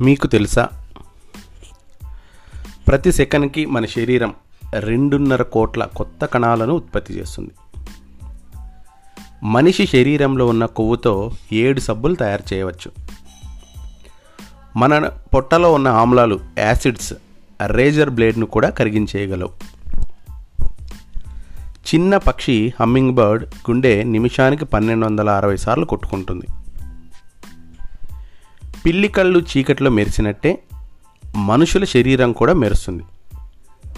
మీకు తెలుసా? ప్రతి సెకండ్కి మన శరీరం రెండున్నర కోట్ల కొత్త కణాలను ఉత్పత్తి చేస్తుంది. మనిషి శరీరంలో ఉన్న కొవ్వుతో ఏడు సబ్బులు తయారు చేయవచ్చు. మన పొట్టలో ఉన్న ఆమ్లాలు యాసిడ్స్ రేజర్ బ్లేడ్ను కూడా కరిగించేయగలవు. చిన్న పక్షి హమ్మింగ్ బర్డ్ గుండె నిమిషానికి పన్నెండు వందల అరవై సార్లు కొట్టుకుంటుంది. పిల్లి కళ్ళు చీకట్లో మెరిసినట్టే మనుషుల శరీరం కూడా మెరుస్తుంది.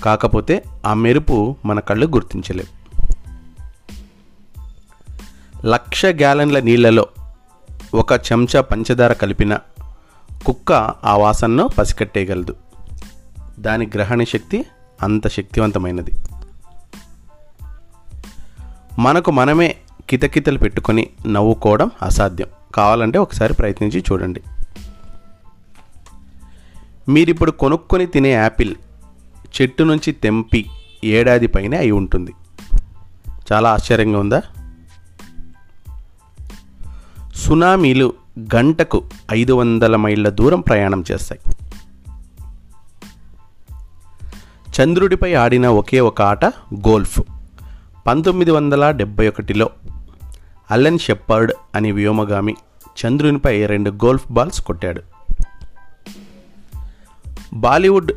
కాకపోతే ఆ మెరుపు మన కళ్ళు గుర్తించలేవు. లక్ష గ్యాలన్ల నీళ్ళలో ఒక చెంచా పంచదార కలిపిన కుక్క ఆ వాసనను పసికట్టేయగలదు. దాని గ్రహణ శక్తి అంత శక్తివంతమైనది. మనకు మనమే కితకితలు పెట్టుకొని నవ్వుకోవడం అసాధ్యం. కావాలంటే ఒకసారి ప్రయత్నించి చూడండి. మీరిప్పుడు కొనుక్కొని తినే యాపిల్ చెట్టు నుంచి తెంపి ఏడాది పైనే అయి ఉంటుంది. చాలా ఆశ్చర్యంగా ఉందా? సునామీలు గంటకు ఐదు వందల మైళ్ళ దూరం ప్రయాణం చేస్తాయి. చంద్రుడిపై ఆడిన ఒకే ఒక ఆట గోల్ఫ్. పంతొమ్మిది వందల డెబ్బై ఒకటిలో అలెన్ షెప్పర్డ్ అనే వ్యోమగామి చంద్రునిపై రెండు గోల్ఫ్ బాల్స్ కొట్టాడు. బాలీవుడ్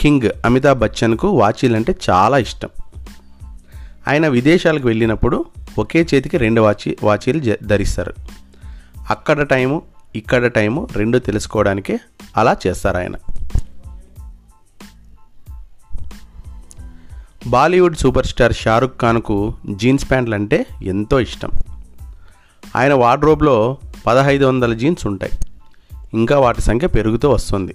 కింగ్ అమితాబ్ బచ్చన్కు వాచీలంటే చాలా ఇష్టం. ఆయన విదేశాలకు వెళ్ళినప్పుడు ఒకే చేతికి రెండు వాచీ వాచీలు ధరిస్తారు. అక్కడ టైము ఇక్కడ టైము రెండు తెలుసుకోవడానికే అలా చేస్తారు ఆయన. బాలీవుడ్ సూపర్ స్టార్ షారుఖ్ ఖాన్కు జీన్స్ ప్యాంట్లు అంటే ఎంతో ఇష్టం. ఆయన వార్డ్రోబ్లో పదహైదు వందల జీన్స్ ఉంటాయి. ఇంకా వాటి సంఖ్య పెరుగుతూ వస్తుంది.